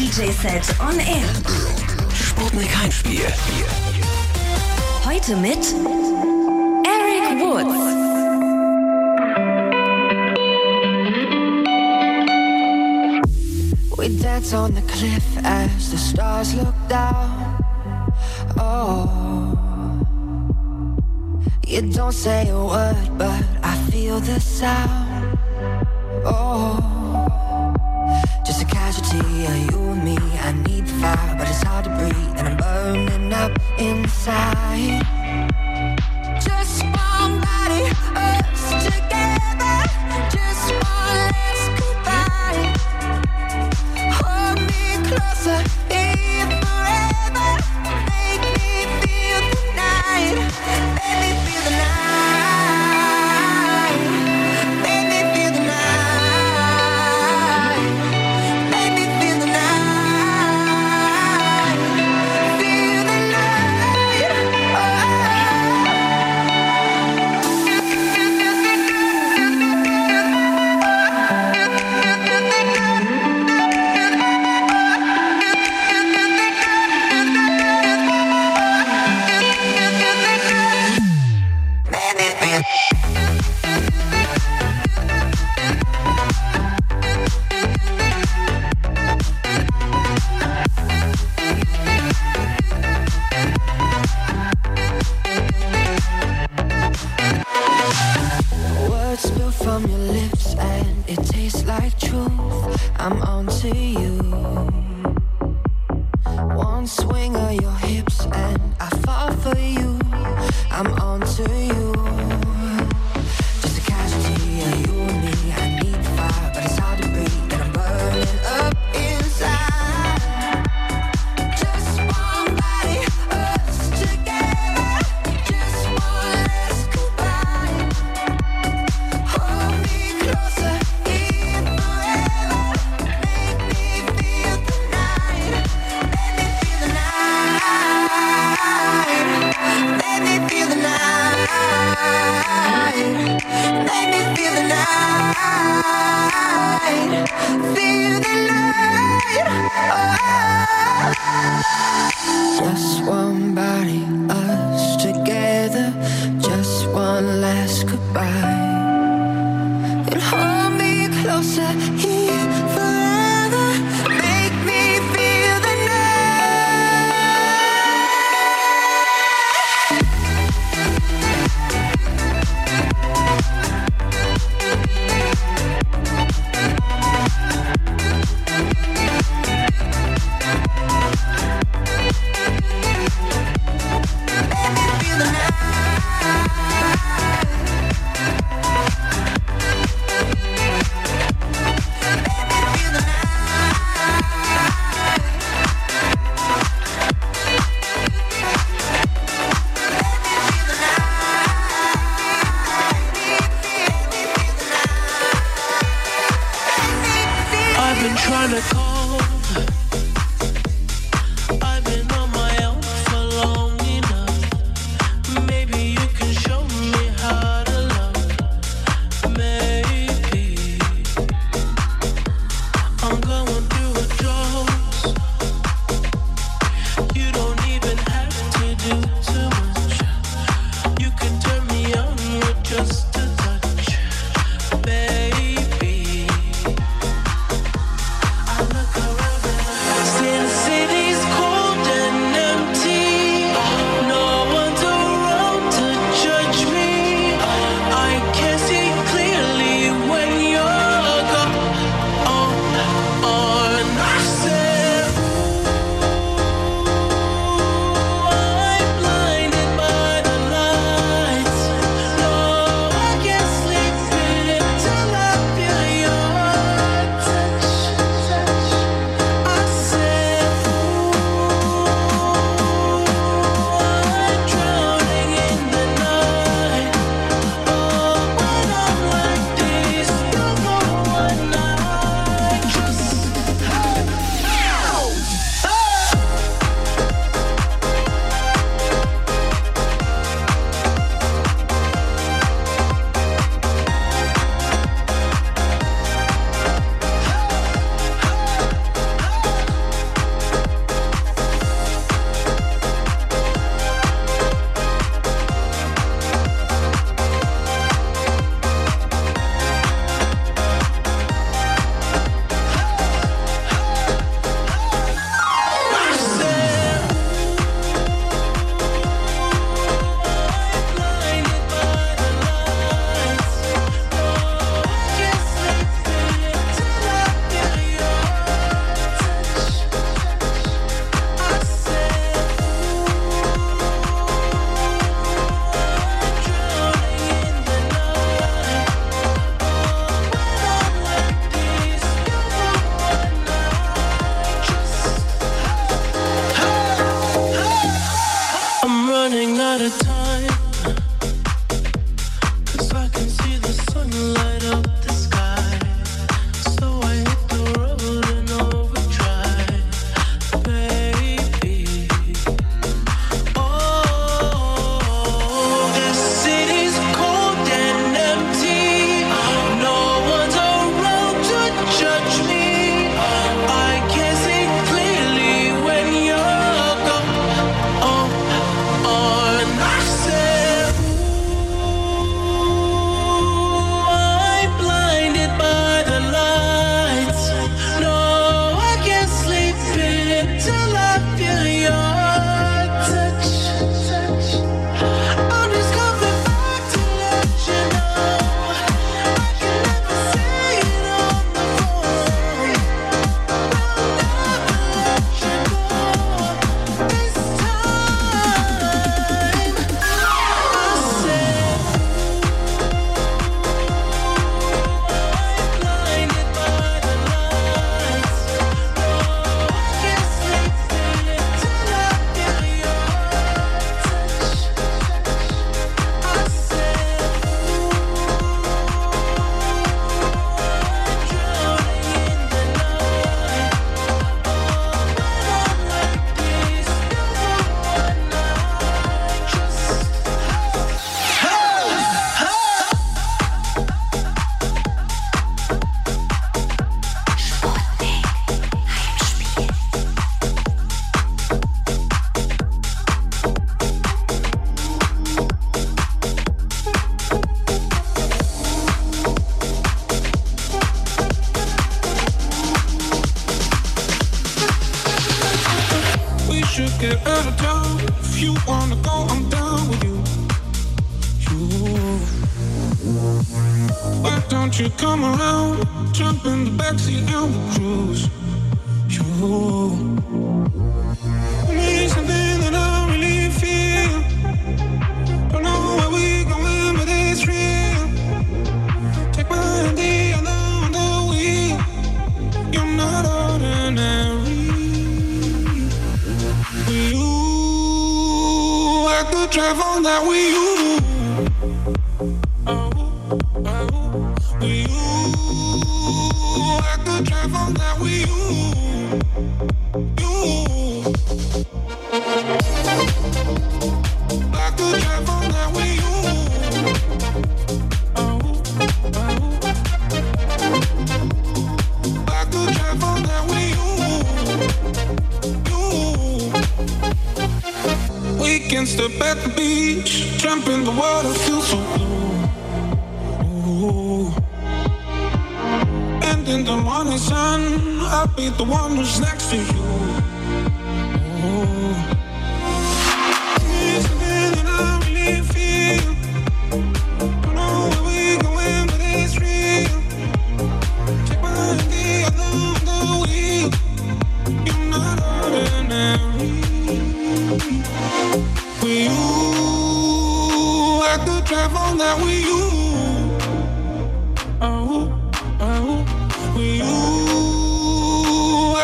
DJ-Set on Air. Sputnik Heimspiel. Heute mit Eric Woodz. We dance on the cliff as the stars look down. Oh, you don't say a word, but I feel the sound. Oh.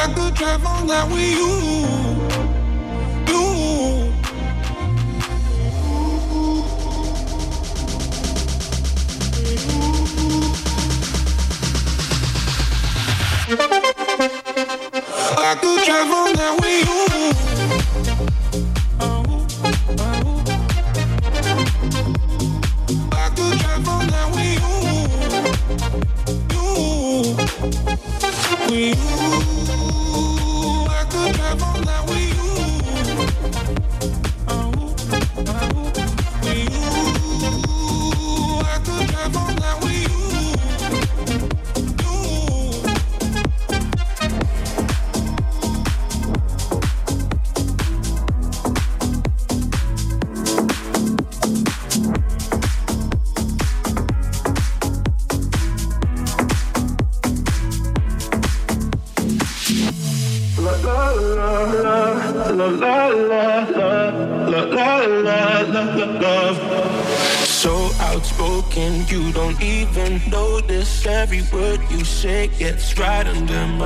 I could travel now with you. You. I could travel now with you.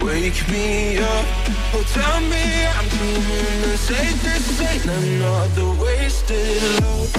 Wake me up, oh tell me I'm dreaming This ain't, this ain't another wasted love.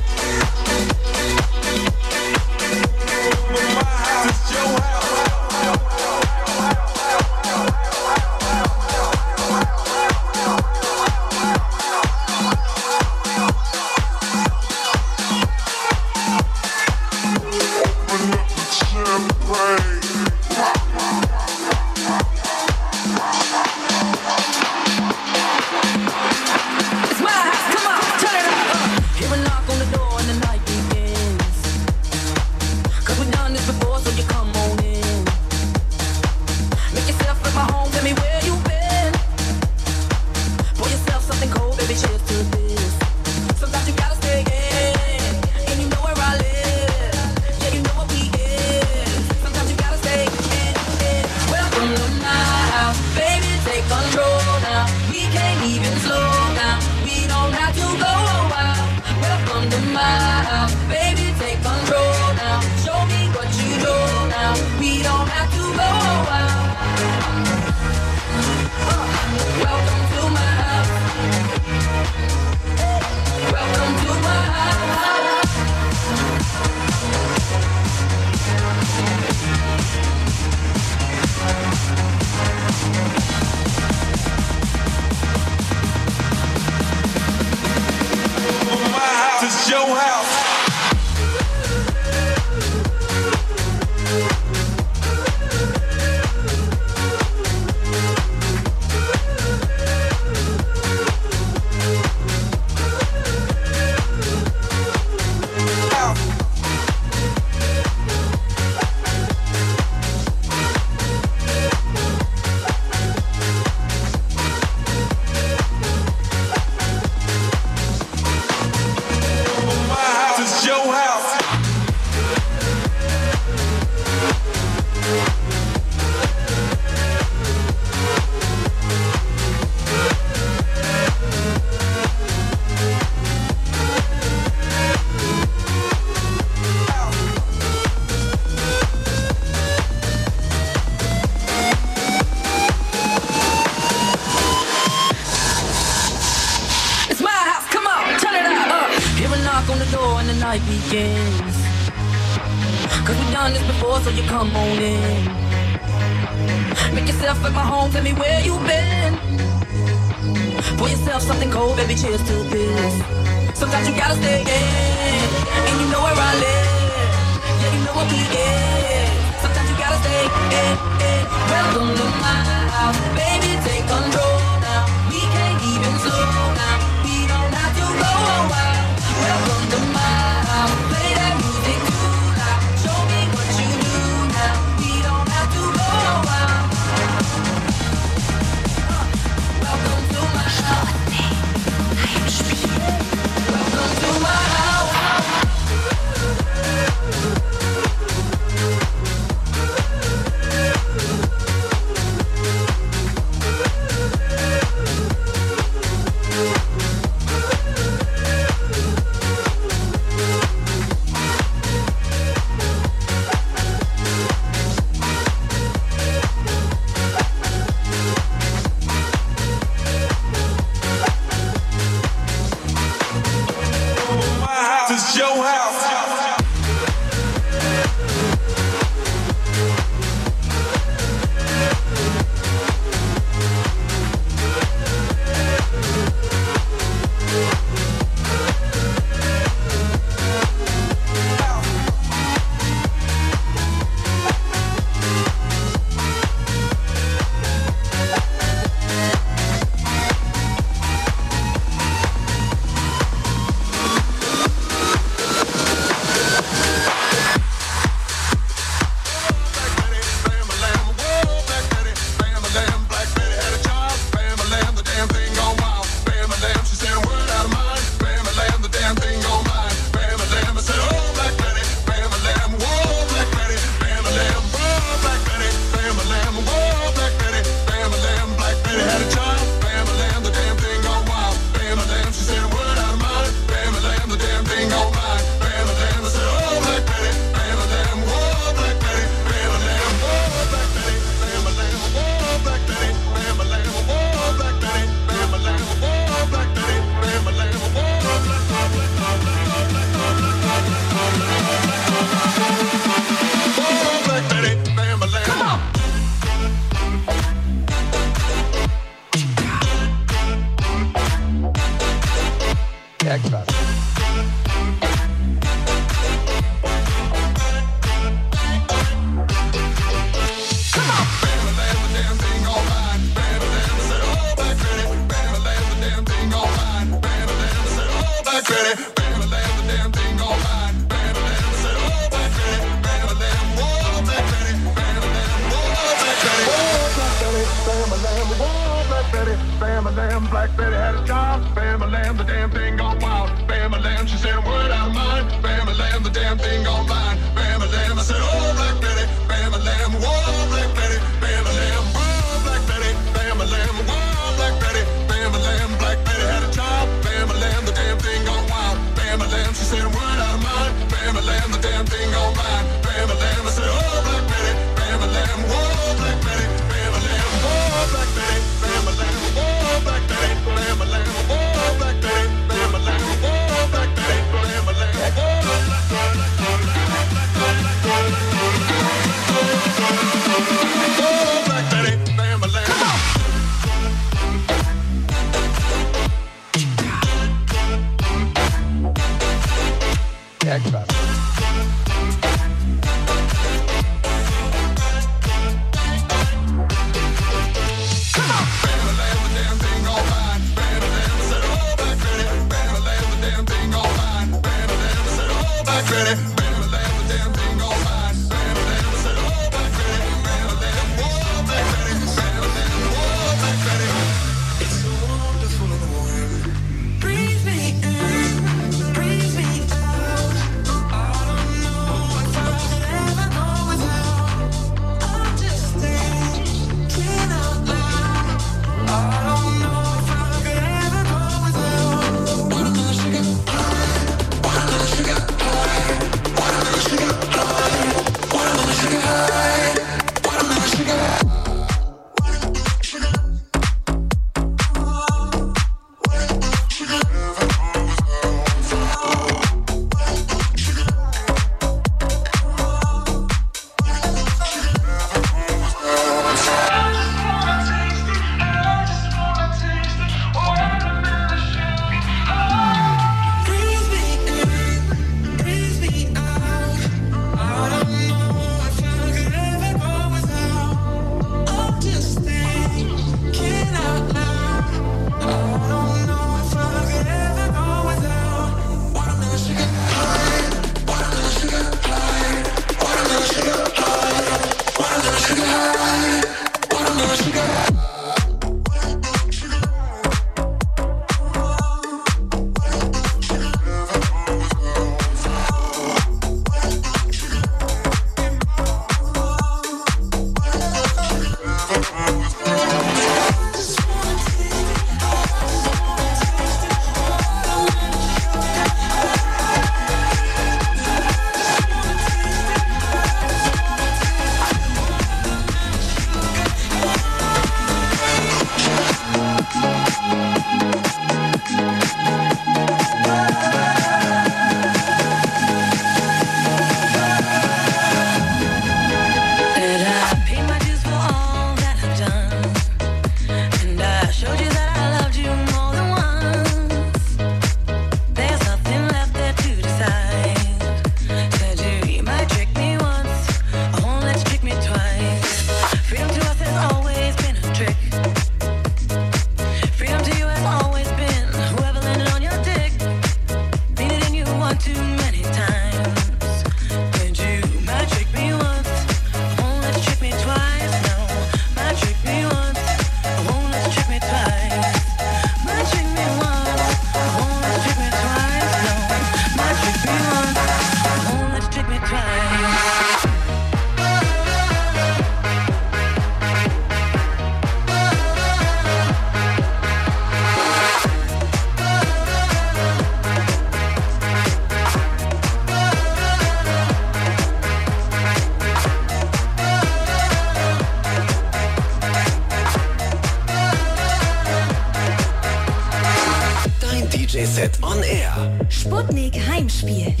Sputnik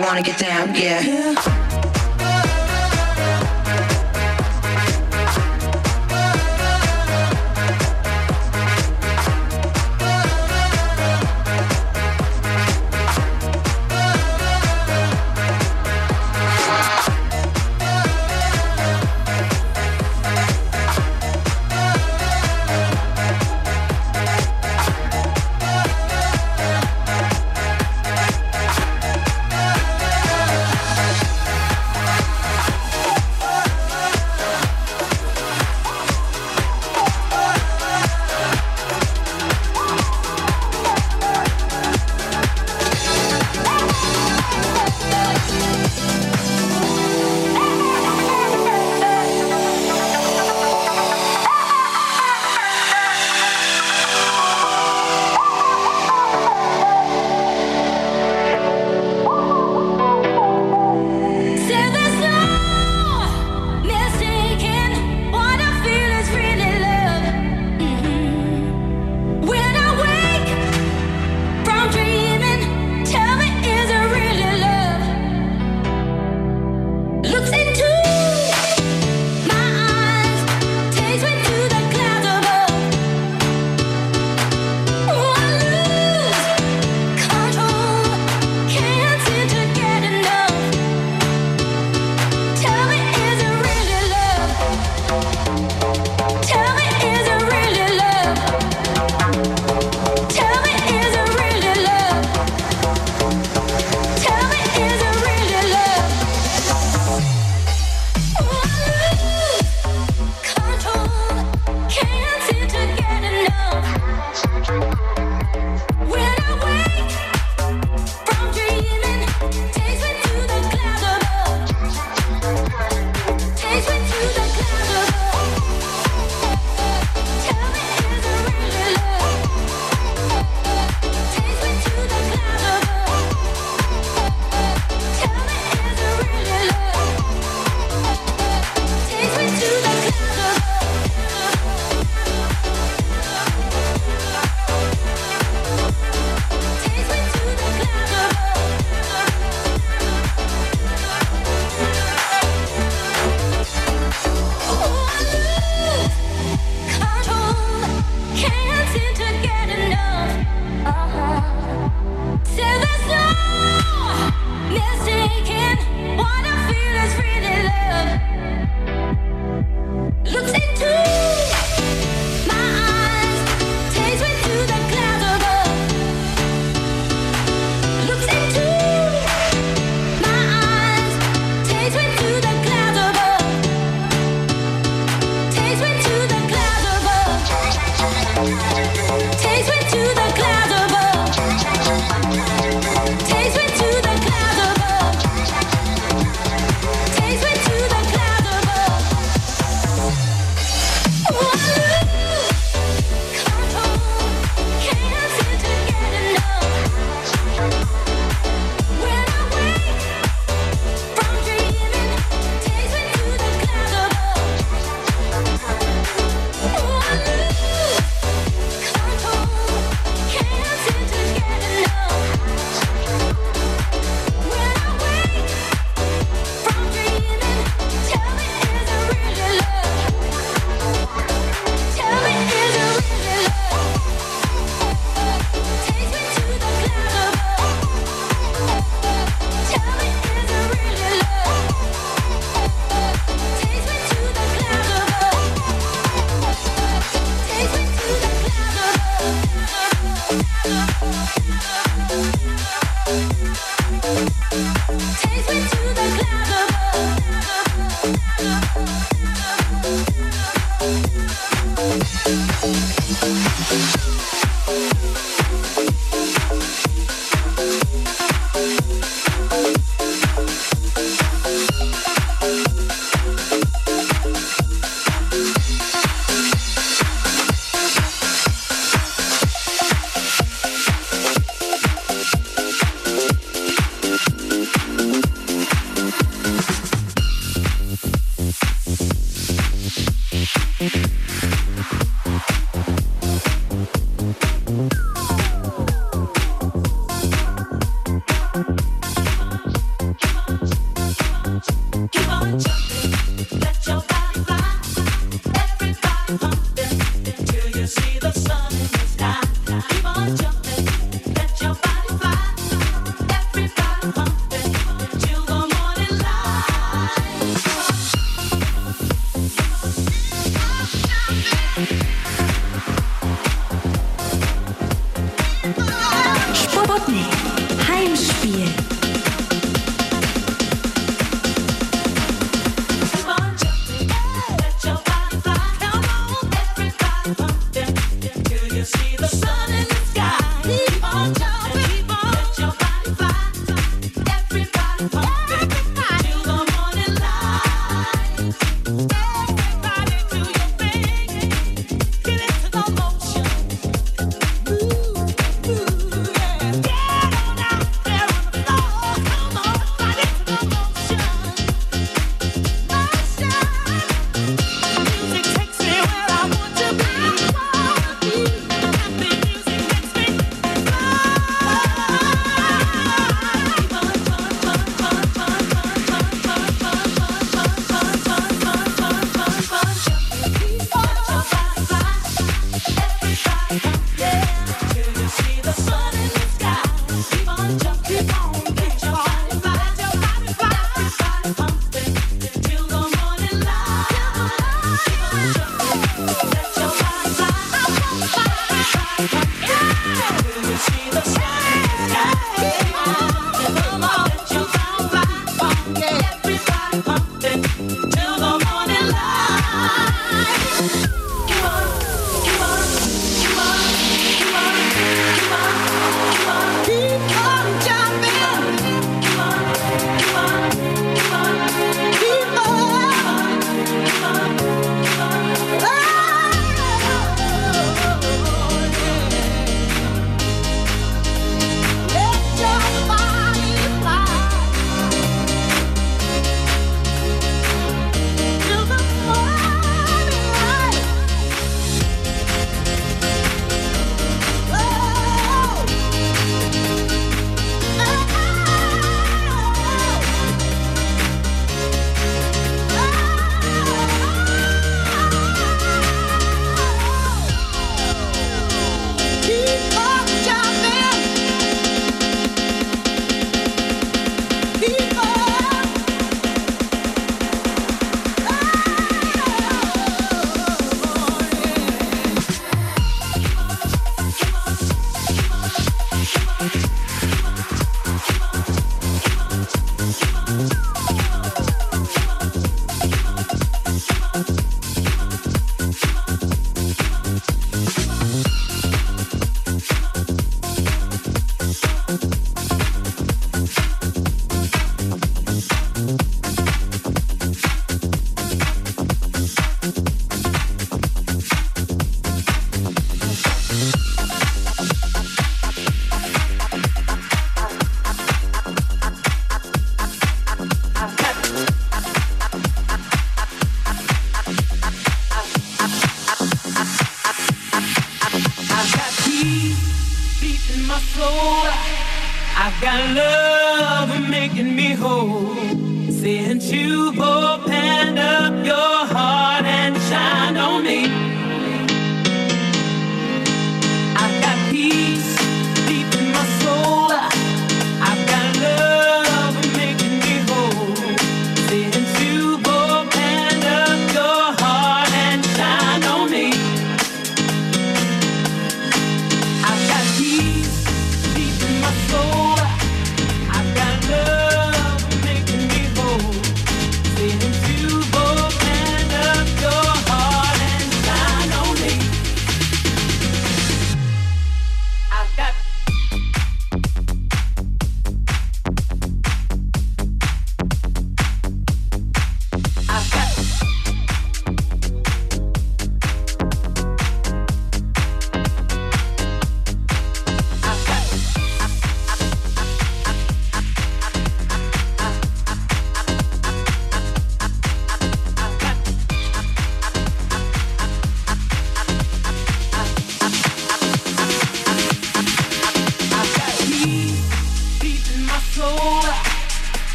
wanna get down, yeah.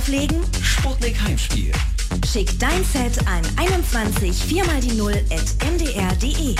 auflegen? Sputnik Heimspiel. Schick dein Set an 21 4 mal die 0 at mdr.de.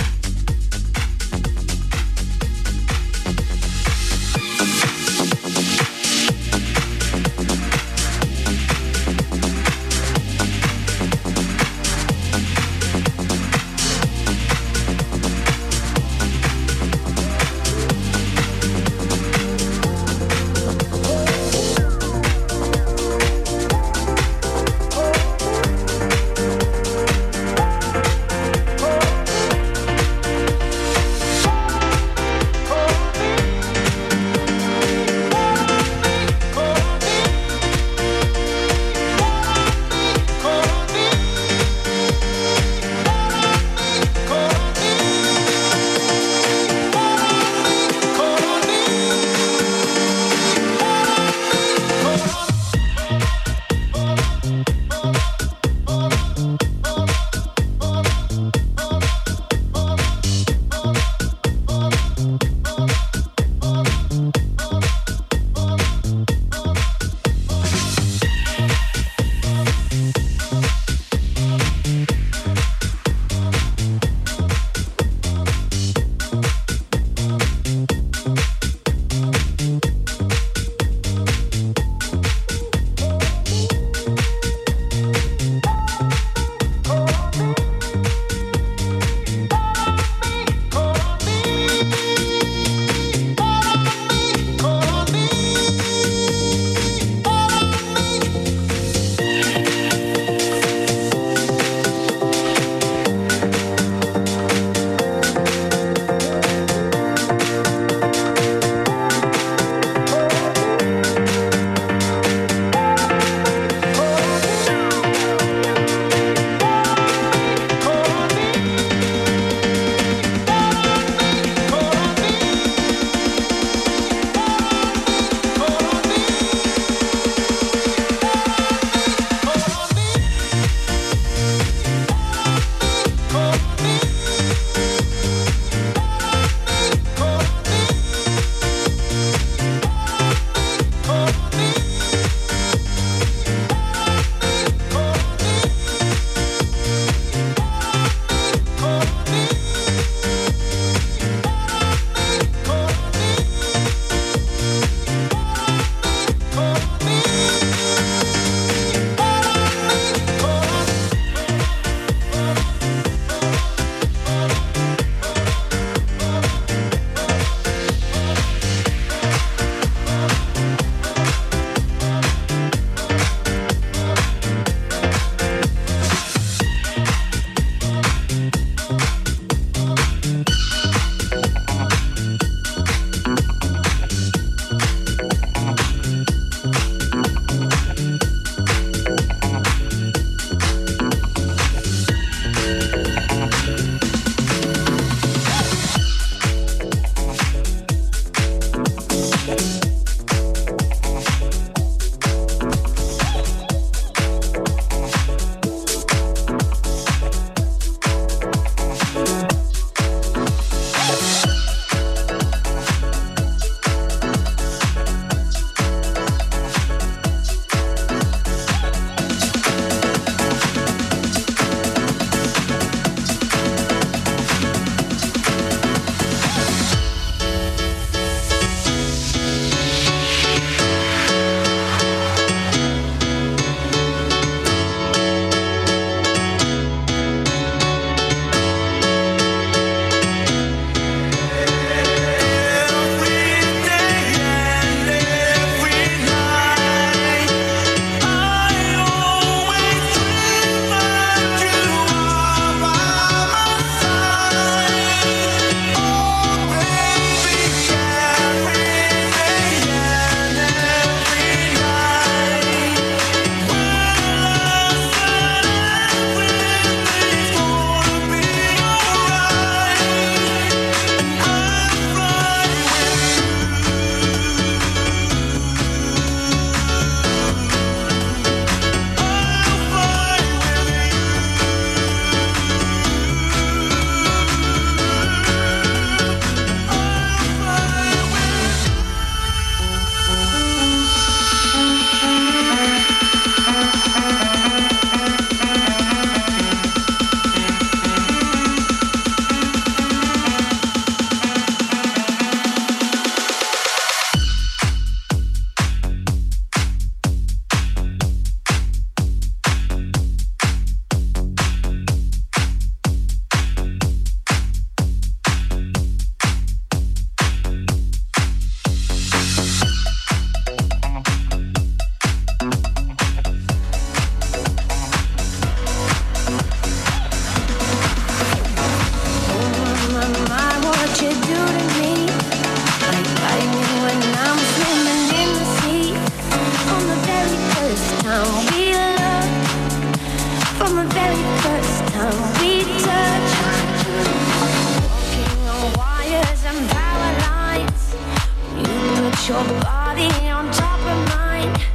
from the very first time we touched. Walking on wires and power lines, you put your body on top of mine.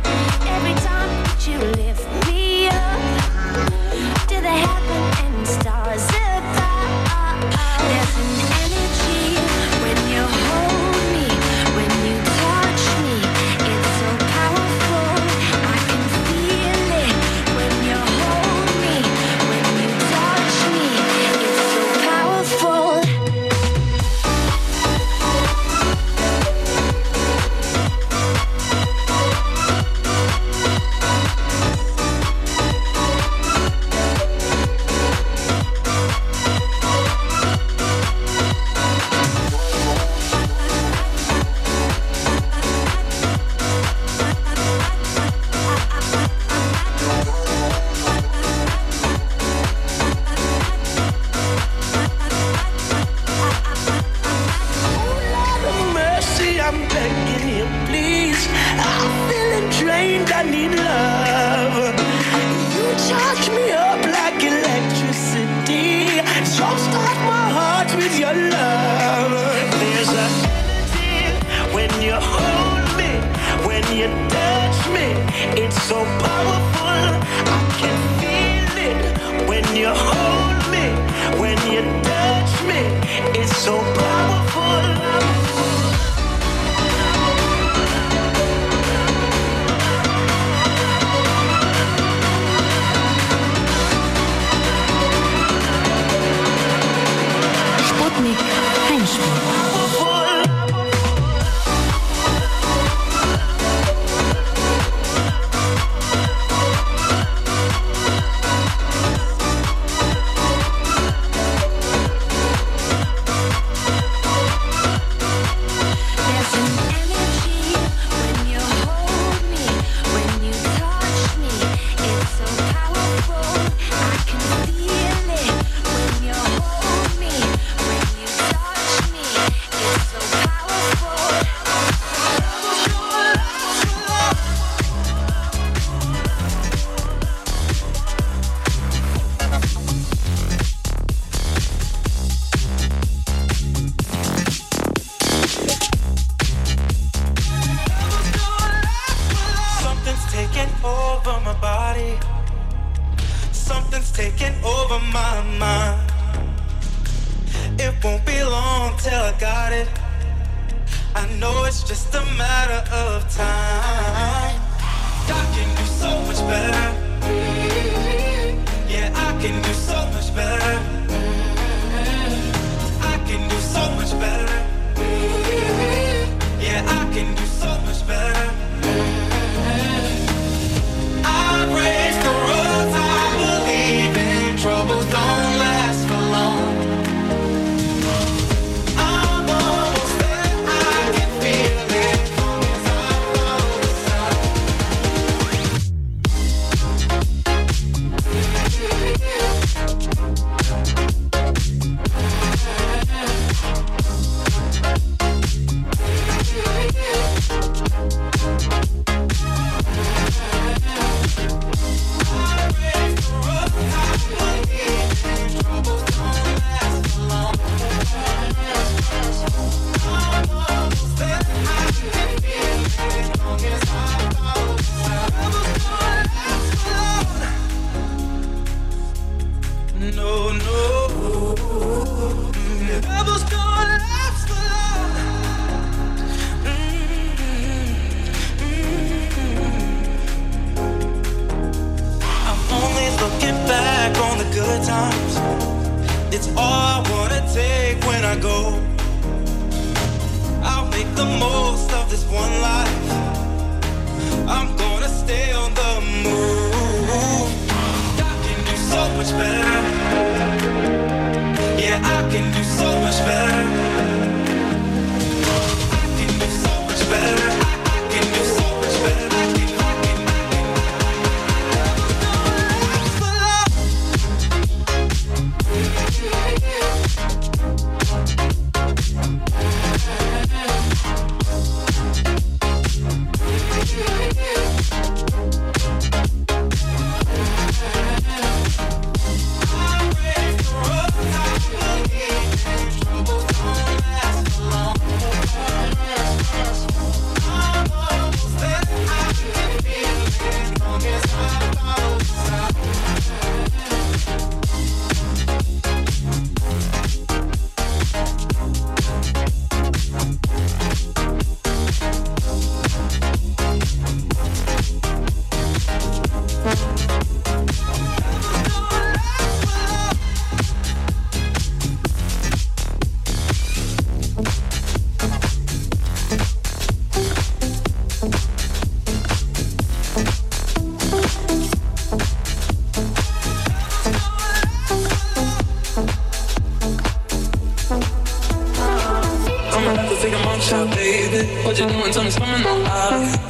coming alive.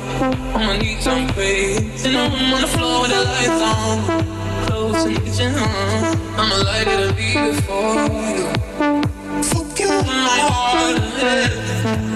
On my knees, I'm crazy. I'm on the floor with the lights on. Close and kitchen on. I'm a lighter to be before you. Fuck you in my heart. Yeah.